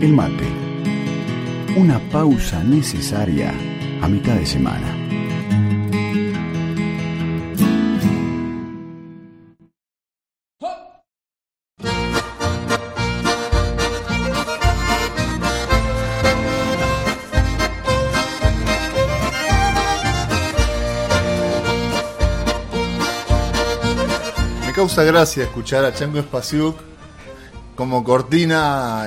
El mate. Una pausa necesaria a mitad de semana. Causa gracia escuchar a Chango Spasiuk como cortina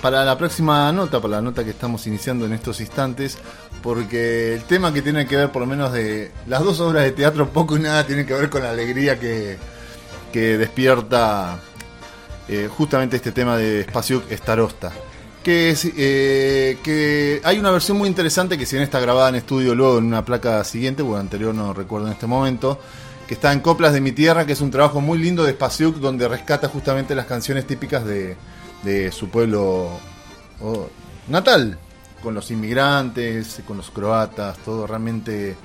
para la próxima nota, para la nota que estamos iniciando en estos instantes, porque el tema que tiene que ver, por lo menos de las dos obras de teatro, poco y nada tiene que ver con la alegría que, que despierta eh, justamente este tema de Spasiuk Starosta. Que, eh, que hay una versión muy interesante que si bien está grabada en estudio luego en una placa siguiente, porque anterior no recuerdo en este momento, que está en Coplas de mi Tierra, que es un trabajo muy lindo de Spasiuk, donde rescata justamente las canciones típicas de, de su pueblo oh, natal, con los inmigrantes, con los croatas, todo realmente...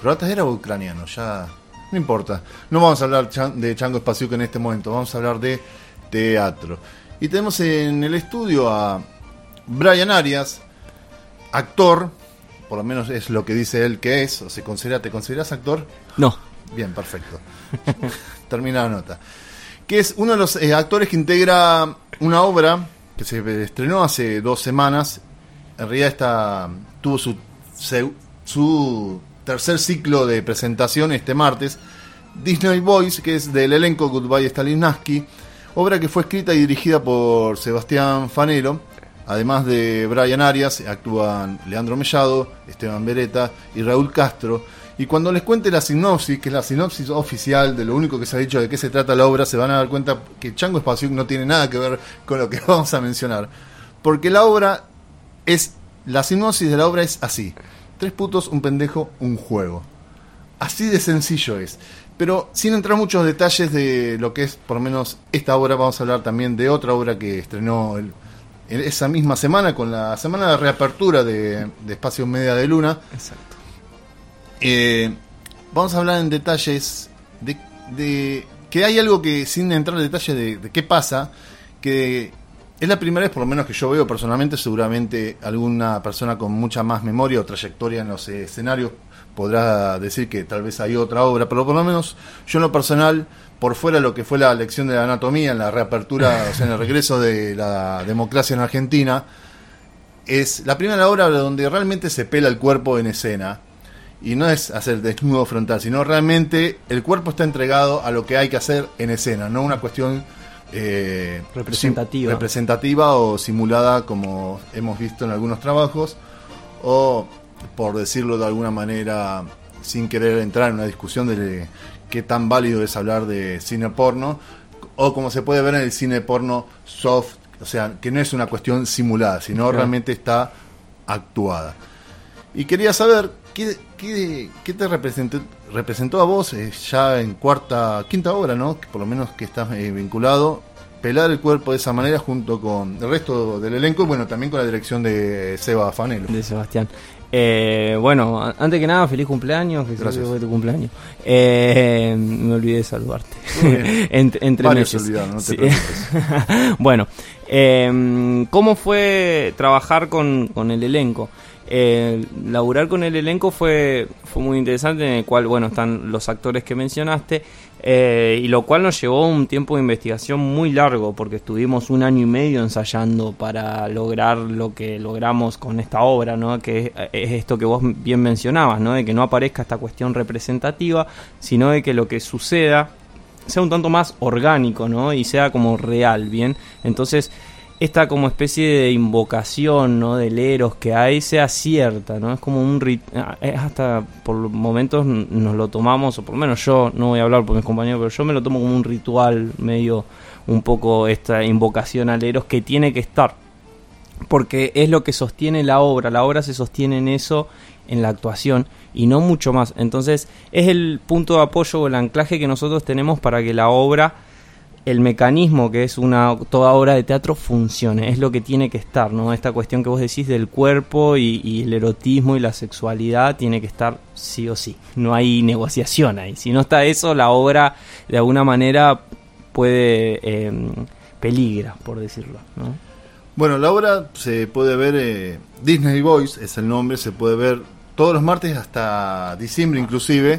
¿Croatas era ucraniano? Ya... No importa. No vamos a hablar de Chango Spasiuk en este momento, vamos a hablar de teatro. Y tenemos en el estudio a Brian Arias, actor, por lo menos es lo que dice él que es, o se considera, ¿te consideras actor? No. Bien, perfecto. Termina la nota. Que es uno de los eh, actores que integra una obra que se estrenó hace dos semanas. En realidad está, tuvo su, su tercer ciclo de presentación este martes. Disney Boys, que es del elenco Goodbye Stalinski. Obra que fue escrita y dirigida por Sebastián Fanelo. Además de Brian Arias, actúan Leandro Mellado, Esteban Beretta y Raúl Castro. Y cuando les cuente la sinopsis, que es la sinopsis oficial de lo único que se ha dicho de qué se trata la obra, se van a dar cuenta que Chango Spasiuk no tiene nada que ver con lo que vamos a mencionar. Porque la obra es. La sinopsis de la obra es así: tres putos, un pendejo, un juego. Así de sencillo es. Pero sin entrar muchos detalles de lo que es, por lo menos, esta obra, vamos a hablar también de otra obra que estrenó el- esa misma semana, con la semana de reapertura de, de Espacio Media de Luna. Exacto. Eh, vamos a hablar en detalles de, de que hay algo que, sin entrar en detalles de, de qué pasa, que es la primera vez, por lo menos que yo veo personalmente, seguramente alguna persona con mucha más memoria o trayectoria en los escenarios podrá decir que tal vez hay otra obra, pero por lo menos yo en lo personal, por fuera lo que fue la lección de la anatomía, en la reapertura, o sea, en el regreso de la democracia en Argentina, es la primera obra donde realmente se pela el cuerpo en escena. Y no es hacer desnudo frontal, sino realmente el cuerpo está entregado a lo que hay que hacer en escena, no una cuestión eh, Representativa. representativa o simulada como hemos visto en algunos trabajos, o por decirlo de alguna manera, sin querer entrar en una discusión de qué tan válido es hablar de cine porno, o como se puede ver en el cine porno soft, o sea, que no es una cuestión simulada, sino Claro. realmente está actuada. Y quería saber qué, qué, qué te representó, representó a vos eh, ya en cuarta, quinta obra, ¿no? Que por lo menos que estás eh, vinculado, pelar el cuerpo de esa manera junto con el resto del elenco y bueno, también con la dirección de Seba Fanelo. de Sebastián. Eh, bueno, antes que nada, feliz cumpleaños, que Gracias. fue tu cumpleaños. Eh, me olvidé de saludarte. Entre Varios se meses. no te Sí. bueno, eh, ¿cómo fue trabajar con, con el elenco? Eh, laburar con el elenco fue, fue muy interesante, en el cual, bueno, están los actores que mencionaste, eh, y lo cual nos llevó un tiempo de investigación muy largo, porque estuvimos un año y medio ensayando para lograr lo que logramos con esta obra, ¿no? Que es, es esto que vos bien mencionabas, ¿no? De que no aparezca esta cuestión representativa, sino de que lo que suceda sea un tanto más orgánico, ¿no? Y sea como real, ¿bien? Entonces, esta como especie de invocación, ¿no? Del Eros que hay sea cierta, ¿no? Es como un rit ah, hasta por momentos nos lo tomamos, o por lo menos yo, no voy a hablar por mis compañeros, pero yo me lo tomo como un ritual medio un poco esta invocación al Eros que tiene que estar. Porque es lo que sostiene la obra, la obra se sostiene en eso, en la actuación y no mucho más. Entonces es el punto de apoyo o el anclaje que nosotros tenemos para que la obra, el mecanismo que es una toda obra de teatro funcione, es lo que tiene que estar, ¿no? Esta cuestión que vos decís del cuerpo y, y el erotismo y la sexualidad tiene que estar sí o sí. No hay negociación ahí. Si no está eso, la obra de alguna manera puede eh, peligra, por decirlo. ¿no? Bueno, la obra se puede ver, eh, Disney Boys es el nombre, se puede ver todos los martes hasta diciembre inclusive.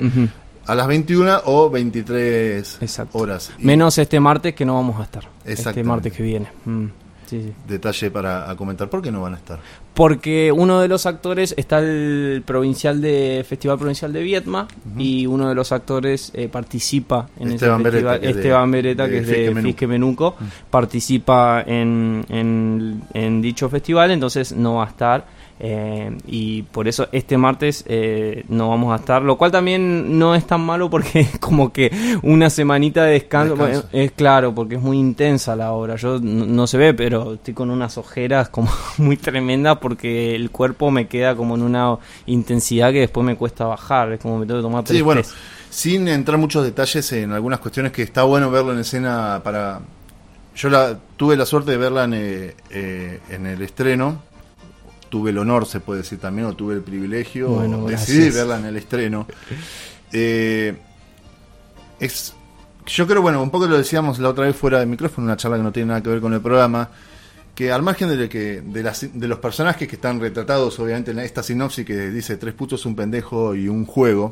A las 21 o 23 Exacto. horas. Y Menos este martes que no vamos a estar. Este martes que viene. Mm, sí, sí. Detalle para comentar, ¿por qué no van a estar? Porque uno de los actores está el provincial de Festival Provincial de Vietma y uno de los actores eh, participa en Esteban ese Beretta, festival. de- Esteban Beretta, de que es de Fisque Menuco. Fisque Menuco, participa en, en- en dicho festival, entonces no va a estar. Eh, y por eso este martes eh, no vamos a estar, lo cual también no es tan malo porque es como que una semanita de descanso, es claro, porque es muy intensa la obra. Yo no, no se ve, pero estoy con unas ojeras como muy tremendas porque el cuerpo me queda como en una intensidad que después me cuesta bajar. Es como me tengo que tomar Sí, bueno, sin entrar muchos detalles en algunas cuestiones que está bueno verlo en escena para... Yo la, tuve la suerte de verla en, eh, eh, en el estreno, tuve el honor, se puede decir también, o tuve el privilegio, Bueno, o decidí verla en el estreno. Eh, es, yo creo, bueno, un poco lo decíamos la otra vez fuera de micrófono, una charla que no tiene nada que ver con el programa, que al margen de, que, de, las- de los personajes que están retratados, obviamente, en esta sinopsis que dice tres putos, un pendejo y un juego,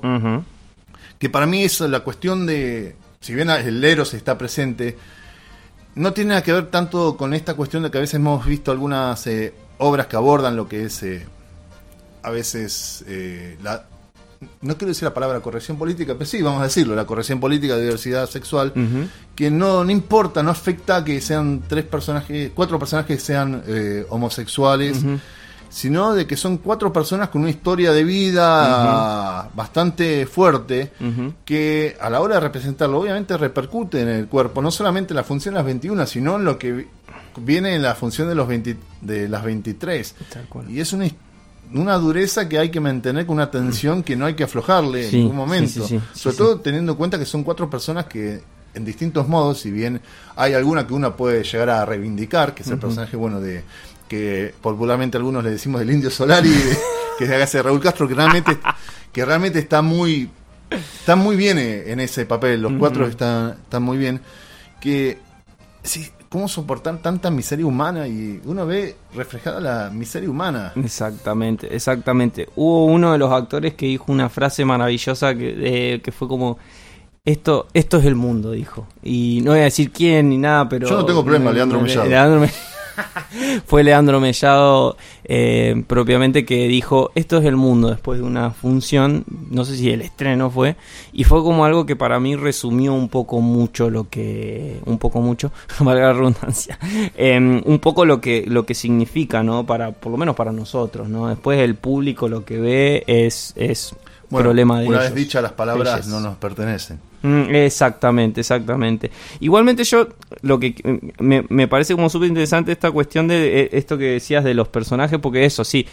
que para mí es la cuestión de, si bien el Eros está presente, no tiene nada que ver tanto con esta cuestión de que a veces hemos visto algunas eh, obras que abordan lo que es eh, a veces eh, la... No quiero decir la palabra corrección política, pero sí, vamos a decirlo, la corrección política de diversidad sexual, que no, no importa, no afecta que sean tres personajes, cuatro personajes que sean eh, homosexuales, sino de que son cuatro personas con una historia de vida bastante fuerte que a la hora de representarlo obviamente repercute en el cuerpo, no solamente en la función de las 21, sino en lo que viene en la función de, los 20 de las 23. Tal cual. Y es una, una dureza que hay que mantener con una tensión que no hay que aflojarle Sí, en ningún momento. sí, sí, sí, Sobre todo teniendo en cuenta que son cuatro personas que en distintos modos, si bien hay alguna que uno puede llegar a reivindicar, que es el personaje bueno de que popularmente algunos le decimos del Indio Solari, de- que se hace Raúl Castro, que realmente, que realmente está muy está muy bien eh, en ese papel, los cuatro están, están muy bien, que sí, cómo soportar tanta miseria humana y uno ve reflejada la miseria humana. Exactamente, exactamente. Hubo uno de los actores que dijo una frase maravillosa que, eh, que fue como esto, esto es el mundo, dijo. Y no voy a decir quién ni nada, pero Yo no tengo problema, Leandro Mellado. Leandro Me- fue Leandro Mellado eh, propiamente que dijo esto es el mundo después de una función, no sé si el estreno fue, y fue como algo que para mí resumió un poco mucho lo que, un poco mucho, valga la redundancia, eh, un poco lo que, lo que significa, ¿no? Para, por lo menos para nosotros, ¿no? Después el público lo que ve es, es Bueno, problema de una ellos. vez dichas las palabras no nos pertenecen. Mm, Exactamente, exactamente. Igualmente yo lo que mm, me, me parece como súper interesante esta cuestión de eh, esto que decías de los personajes, porque eso sí,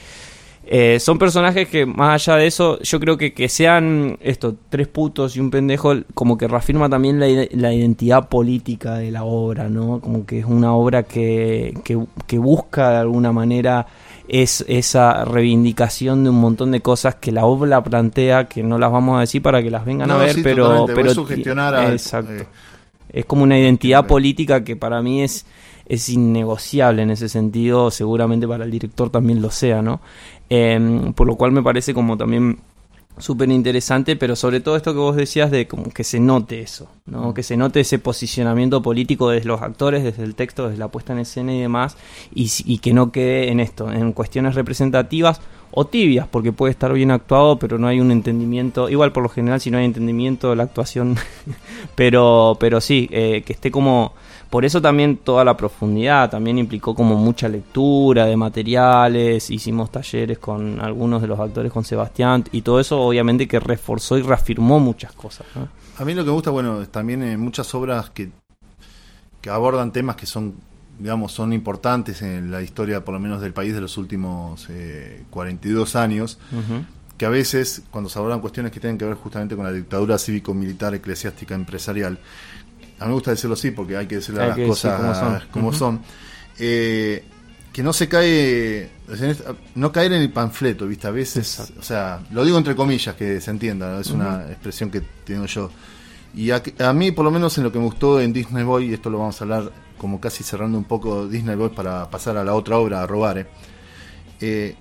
eh, son personajes que más allá de eso, yo creo que que sean esto, tres putos y un pendejo, como que reafirma también la, la identidad política de la obra, ¿no? Como que es una obra que, que busca de alguna manera es esa reivindicación de un montón de cosas que la obra plantea, que no las vamos a decir para que las vengan a ver, sí, pero, pero voy a sugestionar a- exacto. eh, es como una identidad política que para mí es es innegociable en ese sentido, seguramente para el director también lo sea, ¿no? Em, por lo cual me parece como también súper interesante, pero sobre todo esto que vos decías de como que se note eso, ¿no? Que se note ese posicionamiento político desde los actores, desde el texto, desde la puesta en escena y demás, y que no quede en esto, en cuestiones representativas o tibias, porque puede estar bien actuado, pero no hay un entendimiento, igual por lo general si no hay entendimiento la actuación, pero, pero sí, eh, que esté como por eso también toda la profundidad, también implicó como mucha lectura de materiales, hicimos talleres con algunos de los actores, con Sebastián, y todo eso obviamente que reforzó y reafirmó muchas cosas. A mí lo que me gusta, bueno, también en muchas obras que, que abordan temas que son, digamos, son importantes en la historia, por lo menos del país de los últimos eh, 42 años, Ujú. que a veces, cuando se abordan cuestiones que tienen que ver justamente con la dictadura cívico-militar, eclesiástica, empresarial, a mí me gusta decirlo así porque hay que decirle Hay las que cosas cómo son. como son, eh, que no se cae, no caer en el panfleto, ¿viste? A veces, Exacto. o sea, lo digo entre comillas, que se entienda, ¿no? es una expresión que tengo yo. Y a, a, mí, por lo menos en lo que me gustó en Disney Boy, y esto lo vamos a hablar como casi cerrando un poco Disney Boy para pasar a la otra obra, a robar, eh,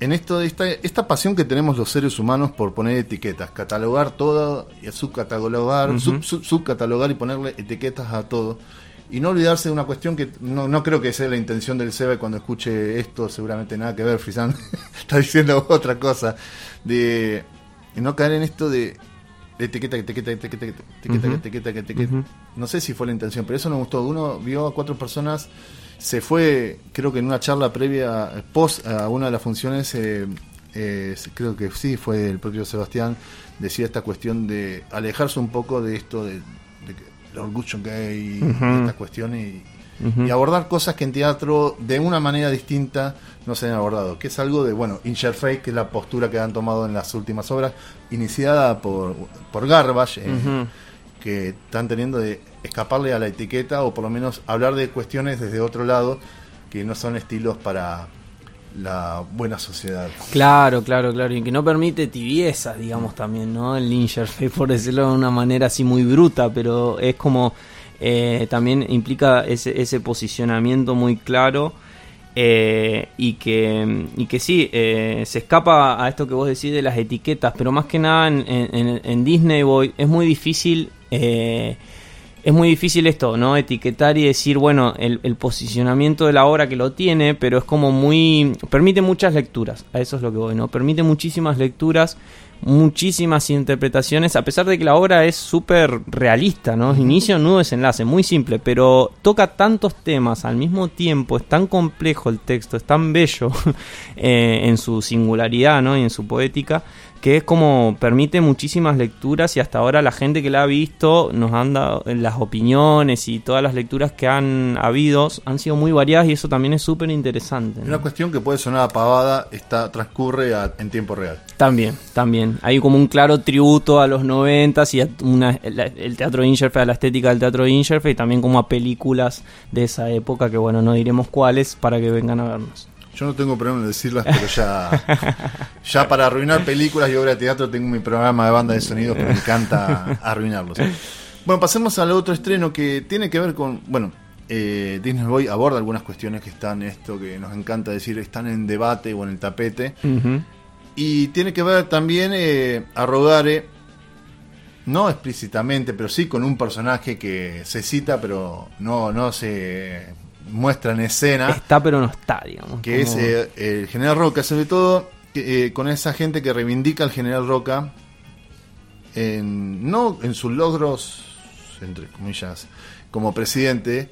en esto esta, esta pasión que tenemos los seres humanos por poner etiquetas, catalogar todo, y subcatalogar, uh -huh. sub, subcatalogar y ponerle etiquetas a todo. Y no olvidarse de una cuestión que no, no creo que sea la intención del SEBE cuando escuche esto, seguramente nada que ver, Frisan está diciendo otra cosa, de no caer en esto de etiqueta, etiqueta, etiqueta, etiqueta, etiqueta, etiqueta. -huh. No sé si fue la intención, pero eso no gustó. Uno vio a cuatro personas, se fue, creo que en una charla previa, post a una de las funciones, eh, eh, creo que sí, fue el propio Sebastián, decía esta cuestión de alejarse un poco de esto de, de el orgullo gay, uh -huh. esta cuestión y, Uh -huh. y abordar cosas que en teatro de una manera distinta no se han abordado, que es algo de, bueno, Incherfake, que es la postura que han tomado en las últimas obras, iniciada por, por Garbage, eh, uh -huh. que están teniendo de escaparle a la etiqueta o por lo menos hablar de cuestiones desde otro lado que no son estilos para la buena sociedad. Claro, claro, claro, y que no permite tibiezas, digamos también, ¿no? El Incherfake, por decirlo de una manera así muy bruta, pero es como eh, también implica ese, posicionamiento muy claro eh, y, que, y que sí, eh, se escapa a esto que vos decís de las etiquetas, pero más que nada en, Disney Boy es muy difícil es muy difícil esto, ¿no? Etiquetar y decir, bueno, el, el, posicionamiento de la obra que lo tiene, pero es como muy... permite muchas lecturas, a eso es lo que voy, ¿no? Permite muchísimas lecturas, muchísimas interpretaciones, a pesar de que la obra es súper realista, ¿no? Inicio, nudo, desenlace, muy simple, pero toca tantos temas al mismo tiempo, es tan complejo el texto, es tan bello eh, en su singularidad, ¿no? Y en su poética, que es como permite muchísimas lecturas y hasta ahora la gente que la ha visto nos han dado las opiniones y todas las lecturas que han habido han sido muy variadas y eso también es súper interesante. ¿no? Una cuestión que puede sonar apagada está, transcurre a, en tiempo real. También, también. Hay como un claro tributo a los noventas y a una, el, el teatro Incherfe, a la estética del teatro Incherfe y también como a películas de esa época que bueno, no diremos cuáles para que vengan a vernos. Yo no tengo problema en decirlas, pero ya, ya para arruinar películas y obras de teatro tengo mi programa de banda de sonidos que me encanta arruinarlos. Bueno, pasemos al otro estreno que tiene que ver con, bueno, eh, Disney Boy aborda algunas cuestiones que están, esto que nos encanta decir, están en debate o en el tapete. Uh -huh. Y tiene que ver también eh, a Rogare, no explícitamente, pero sí con un personaje que se cita, pero no, no se muestra en escena. Está pero no está, digamos. Que como... es eh, el general Roca, sobre todo eh, con esa gente que reivindica al general Roca, en, no en sus logros, entre comillas, como presidente.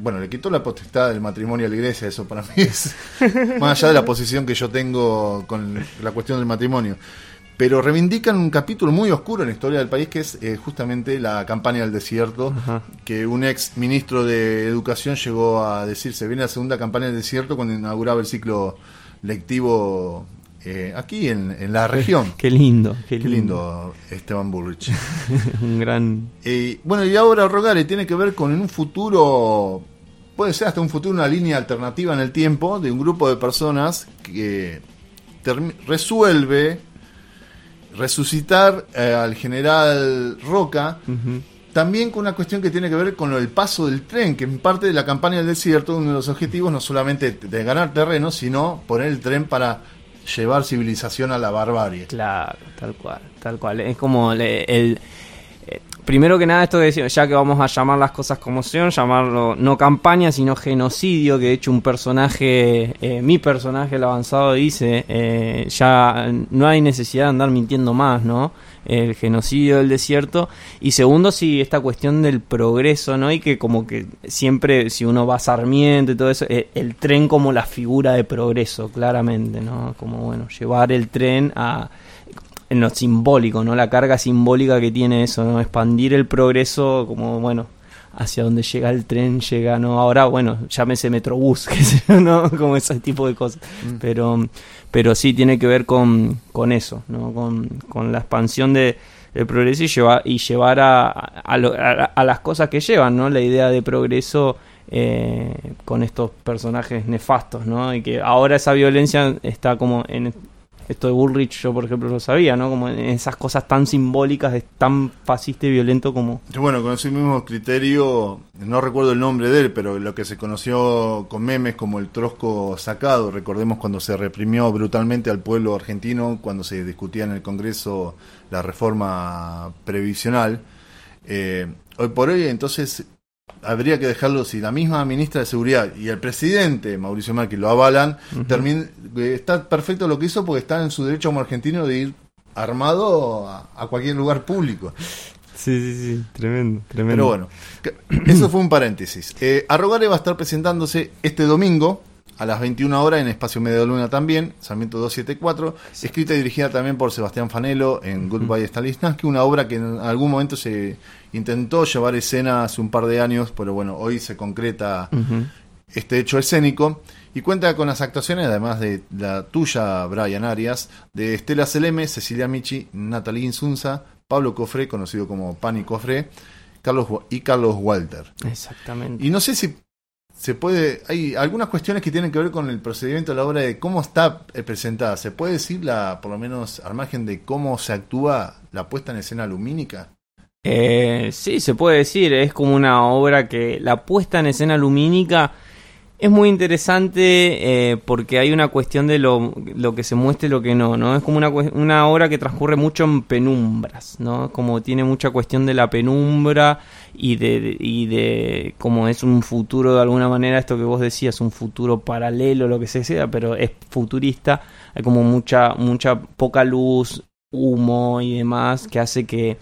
Bueno, le quitó la potestad del matrimonio a la iglesia, eso para mí es más allá de la posición que yo tengo con la cuestión del matrimonio pero reivindican un capítulo muy oscuro en la historia del país que es eh, justamente la campaña del desierto, Ajá. que un ex ministro de Educación llegó a decir, se viene la segunda campaña del desierto cuando inauguraba el ciclo lectivo eh, aquí en, en, la región. Qué lindo, qué, qué lindo. Esteban Bullrich. un gran... Eh, bueno, y ahora Rogare tiene que ver con en un futuro, puede ser hasta un futuro, una línea alternativa en el tiempo de un grupo de personas que resuelve resucitar eh, al general Roca, uh -huh. también con una cuestión que tiene que ver con el paso del tren, que en parte de la campaña del desierto, uno de los objetivos no solamente de ganar terreno, sino poner el tren para llevar civilización a la barbarie. Claro, tal cual, tal cual. Es como el, el primero que nada esto de decir, ya que vamos a llamar las cosas como son, llamarlo no campaña, sino genocidio, que de hecho un personaje, eh, mi personaje, el avanzado, dice, eh, ya no hay necesidad de andar mintiendo más, ¿no? El genocidio del desierto. Y segundo, sí, esta cuestión del progreso, ¿no? Y que como que siempre, si uno va a Sarmiento y todo eso, el, el tren como la figura de progreso, claramente, ¿no? Como, bueno, llevar el tren a en lo simbólico, ¿no? La carga simbólica que tiene eso, ¿no? Expandir el progreso como, bueno, hacia donde llega el tren, llega, ¿no? Ahora, bueno, llámese Metrobús, que sé, ¿no? Como ese tipo de cosas. Mm. Pero, pero sí tiene que ver con, con eso, ¿no? Con, con la expansión de, del progreso y, llevar y llevar a, a, lo, a, a, las cosas que llevan, ¿no? La idea de progreso eh, con estos personajes nefastos, ¿no? Y que ahora esa violencia está como en esto de Bullrich yo por ejemplo lo sabía, ¿no? Como esas cosas tan simbólicas, tan fascista y violento como... Bueno, con ese mismo criterio, no recuerdo el nombre de él, pero lo que se conoció con memes como el trosco sacado, recordemos cuando se reprimió brutalmente al pueblo argentino, cuando se discutía en el Congreso la reforma previsional. Eh, hoy por hoy entonces habría que dejarlo si la misma ministra de Seguridad y el presidente Mauricio Macri lo avalan, eh, está perfecto lo que hizo porque está en su derecho como argentino de ir armado a, cualquier lugar público. Sí, sí, sí, tremendo, tremendo. Pero bueno, eso fue un paréntesis. Eh, Arrogare va a estar presentándose este domingo a las 21 horas en Espacio Medio Luna también, Sarmiento 274, escrita y dirigida también por Sebastián Fanelo en Goodbye Stanislavski, una obra que en algún momento se intentó llevar escena hace un par de años, pero bueno, hoy se concreta este hecho escénico. Y cuenta con las actuaciones, además de la tuya, Brian Arias, de Estela Seleme, Cecilia Michi, Natalie Insunza, Pablo Cofré, conocido como Pani Cofré, Carlos y Carlos Walter. Exactamente. Y no sé si se puede, hay algunas cuestiones que tienen que ver con el procedimiento a la hora de cómo está eh, presentada. ¿Se puede decir, la, por lo menos al margen de cómo se actúa la puesta en escena lumínica? Eh, sí, se puede decir, es como una obra que la puesta en escena lumínica es muy interesante eh, porque hay una cuestión de lo, lo, que se muestra y lo que no, ¿no? Es como una, una obra que transcurre mucho en penumbras, ¿no? Como tiene mucha cuestión de la penumbra y de, y de como es un futuro de alguna manera, esto que vos decías, un futuro paralelo, lo que sea, pero es futurista, hay como mucha, mucha poca luz, humo y demás que hace que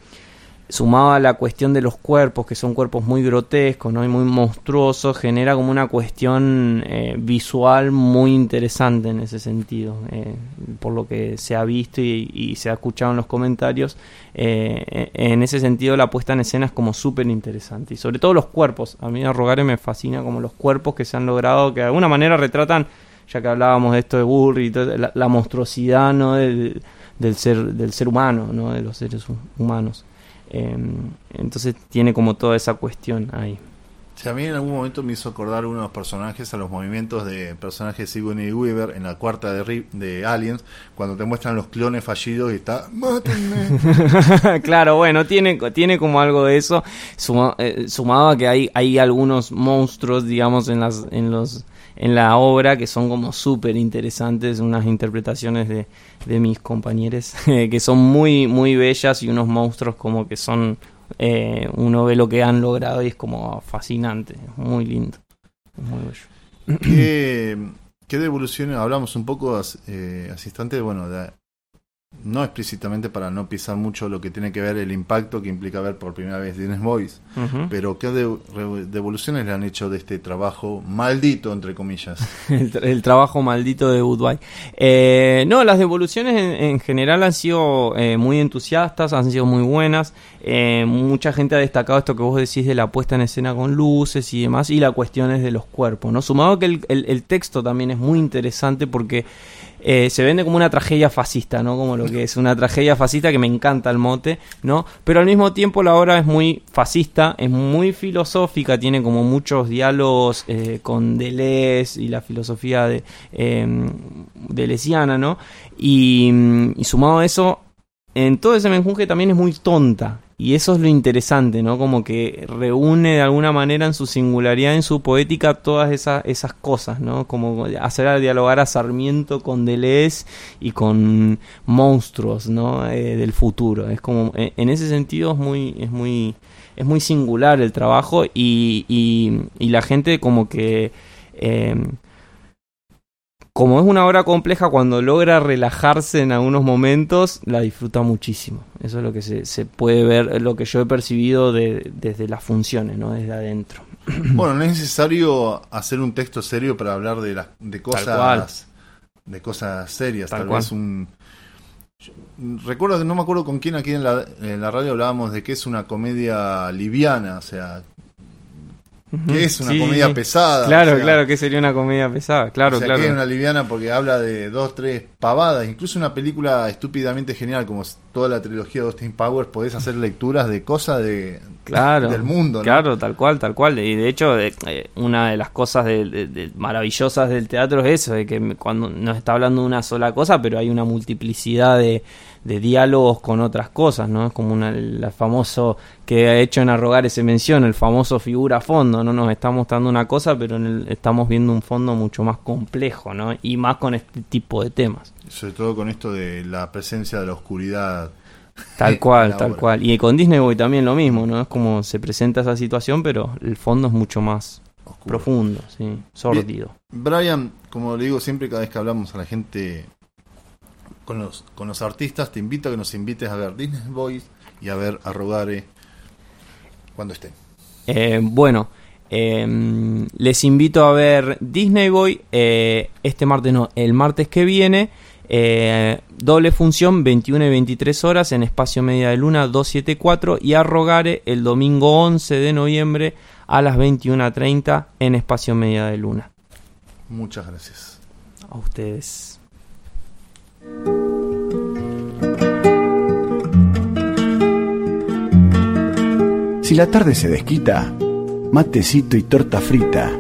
sumado a la cuestión de los cuerpos, que son cuerpos muy grotescos ¿no? y muy monstruosos, genera como una cuestión eh, visual muy interesante en ese sentido, eh, por lo que se ha visto y, se ha escuchado en los comentarios. Eh, en ese sentido, la puesta en escena es como súper interesante, y sobre todo los cuerpos. A mí a Rogare me fascina como los cuerpos que se han logrado, que de alguna manera retratan, ya que hablábamos de esto de Burry, y la, monstruosidad ¿no? del, del, ser, del ser humano, ¿no? de los seres humanos. Em, entonces tiene como toda esa cuestión ahí. Sí, a mí en algún momento me hizo acordar uno de los personajes a los movimientos de personajes de Sigourney Weaver en la cuarta de, de Aliens, cuando te muestran los clones fallidos y está, ¡mátenme! claro, bueno, tiene, tiene como algo de eso, eh, sumado a que hay, hay algunos monstruos, digamos, en, las, en los en la obra que son como súper interesantes, unas interpretaciones de, de mis compañeros que son muy, muy bellas y unos monstruos como que son, eh, uno ve lo que han logrado y es como fascinante, muy lindo, muy bello. ¿Qué, qué devoluciones? Hablamos un poco eh, asistente, bueno, de, no explícitamente para no pisar mucho lo que tiene que ver el impacto que implica ver por primera vez Dennis Boys, pero ¿qué devoluciones le han hecho de este trabajo maldito, entre comillas? el, trabajo maldito de Woodway. Eh, no, las devoluciones en, general han sido eh, muy entusiastas, han sido muy buenas. Eh, mucha gente ha destacado esto que vos decís de la puesta en escena con luces y demás, y la cuestión es de los cuerpos, ¿no? Sumado que el, el texto también es muy interesante porque eh, se vende como una tragedia fascista, ¿no? Como lo que es una tragedia fascista que me encanta el mote, ¿no? Pero al mismo tiempo la obra es muy fascista, es muy filosófica, tiene como muchos diálogos eh, con Deleuze y la filosofía de eh, ¿no? Y, y sumado a eso, en todo ese menjunje también es muy tonta. Y eso es lo interesante, ¿no? Como que reúne de alguna manera en su singularidad, en su poética, todas esas, esas cosas, ¿no? Como hacer a dialogar a Sarmiento con Deleuze y con monstruos, ¿no? Eh, del futuro. Es como, eh, en ese sentido es muy, es muy, es muy singular el trabajo y, y, y la gente como que... Eh, como es una obra compleja, cuando logra relajarse en algunos momentos, la disfruta muchísimo. Eso es lo que se, puede ver, lo que yo he percibido desde las funciones, ¿no? desde adentro. Bueno, no es necesario hacer un texto serio para hablar de, de cosas de cosas serias. Tal, vez un. recuerdo que no me acuerdo con quién aquí en la, en la radio hablábamos de que es una comedia liviana, o sea, que es una comedia pesada. Claro, claro, que sería una comedia pesada, claro, o sea, claro. Que es una liviana porque habla de dos, tres pavadas, incluso una película estúpidamente genial como toda la trilogía de Austin Powers, podés hacer lecturas de cosas de, claro, del mundo. ¿no? Claro, tal cual, tal cual. Y de hecho, eh, una de las cosas de, maravillosas del teatro es eso, de que cuando nos está hablando de una sola cosa, pero hay una multiplicidad de diálogos con otras cosas, ¿no? Es como una, el famoso que ha hecho en Arrogar ese mención, el famoso figura fondo, ¿no? Nos está mostrando una cosa, pero estamos viendo un fondo mucho más complejo, ¿no? Y más con este tipo de temas. Sobre todo con esto de la presencia de la oscuridad. Tal cual, tal cual. Y con Disney Boy también lo mismo, ¿no? Es como se presenta esa situación, pero el fondo es mucho más profundo, sí, sórdido. Brian, como le digo siempre cada vez que hablamos a la gente con los, con los artistas, te invito a que nos invites a ver Disney Boys y a ver a Rogare cuando estén. Eh, bueno, em, les invito a ver Disney Boy eh, este martes, no, el martes que viene. Eh, doble función, 21 y 23 horas en Espacio Media de Luna 274 y a Rogare el domingo 11 de noviembre a las 21.30 en Espacio Media de Luna. Muchas gracias. A ustedes. Si la tarde se desquita, matecito y torta frita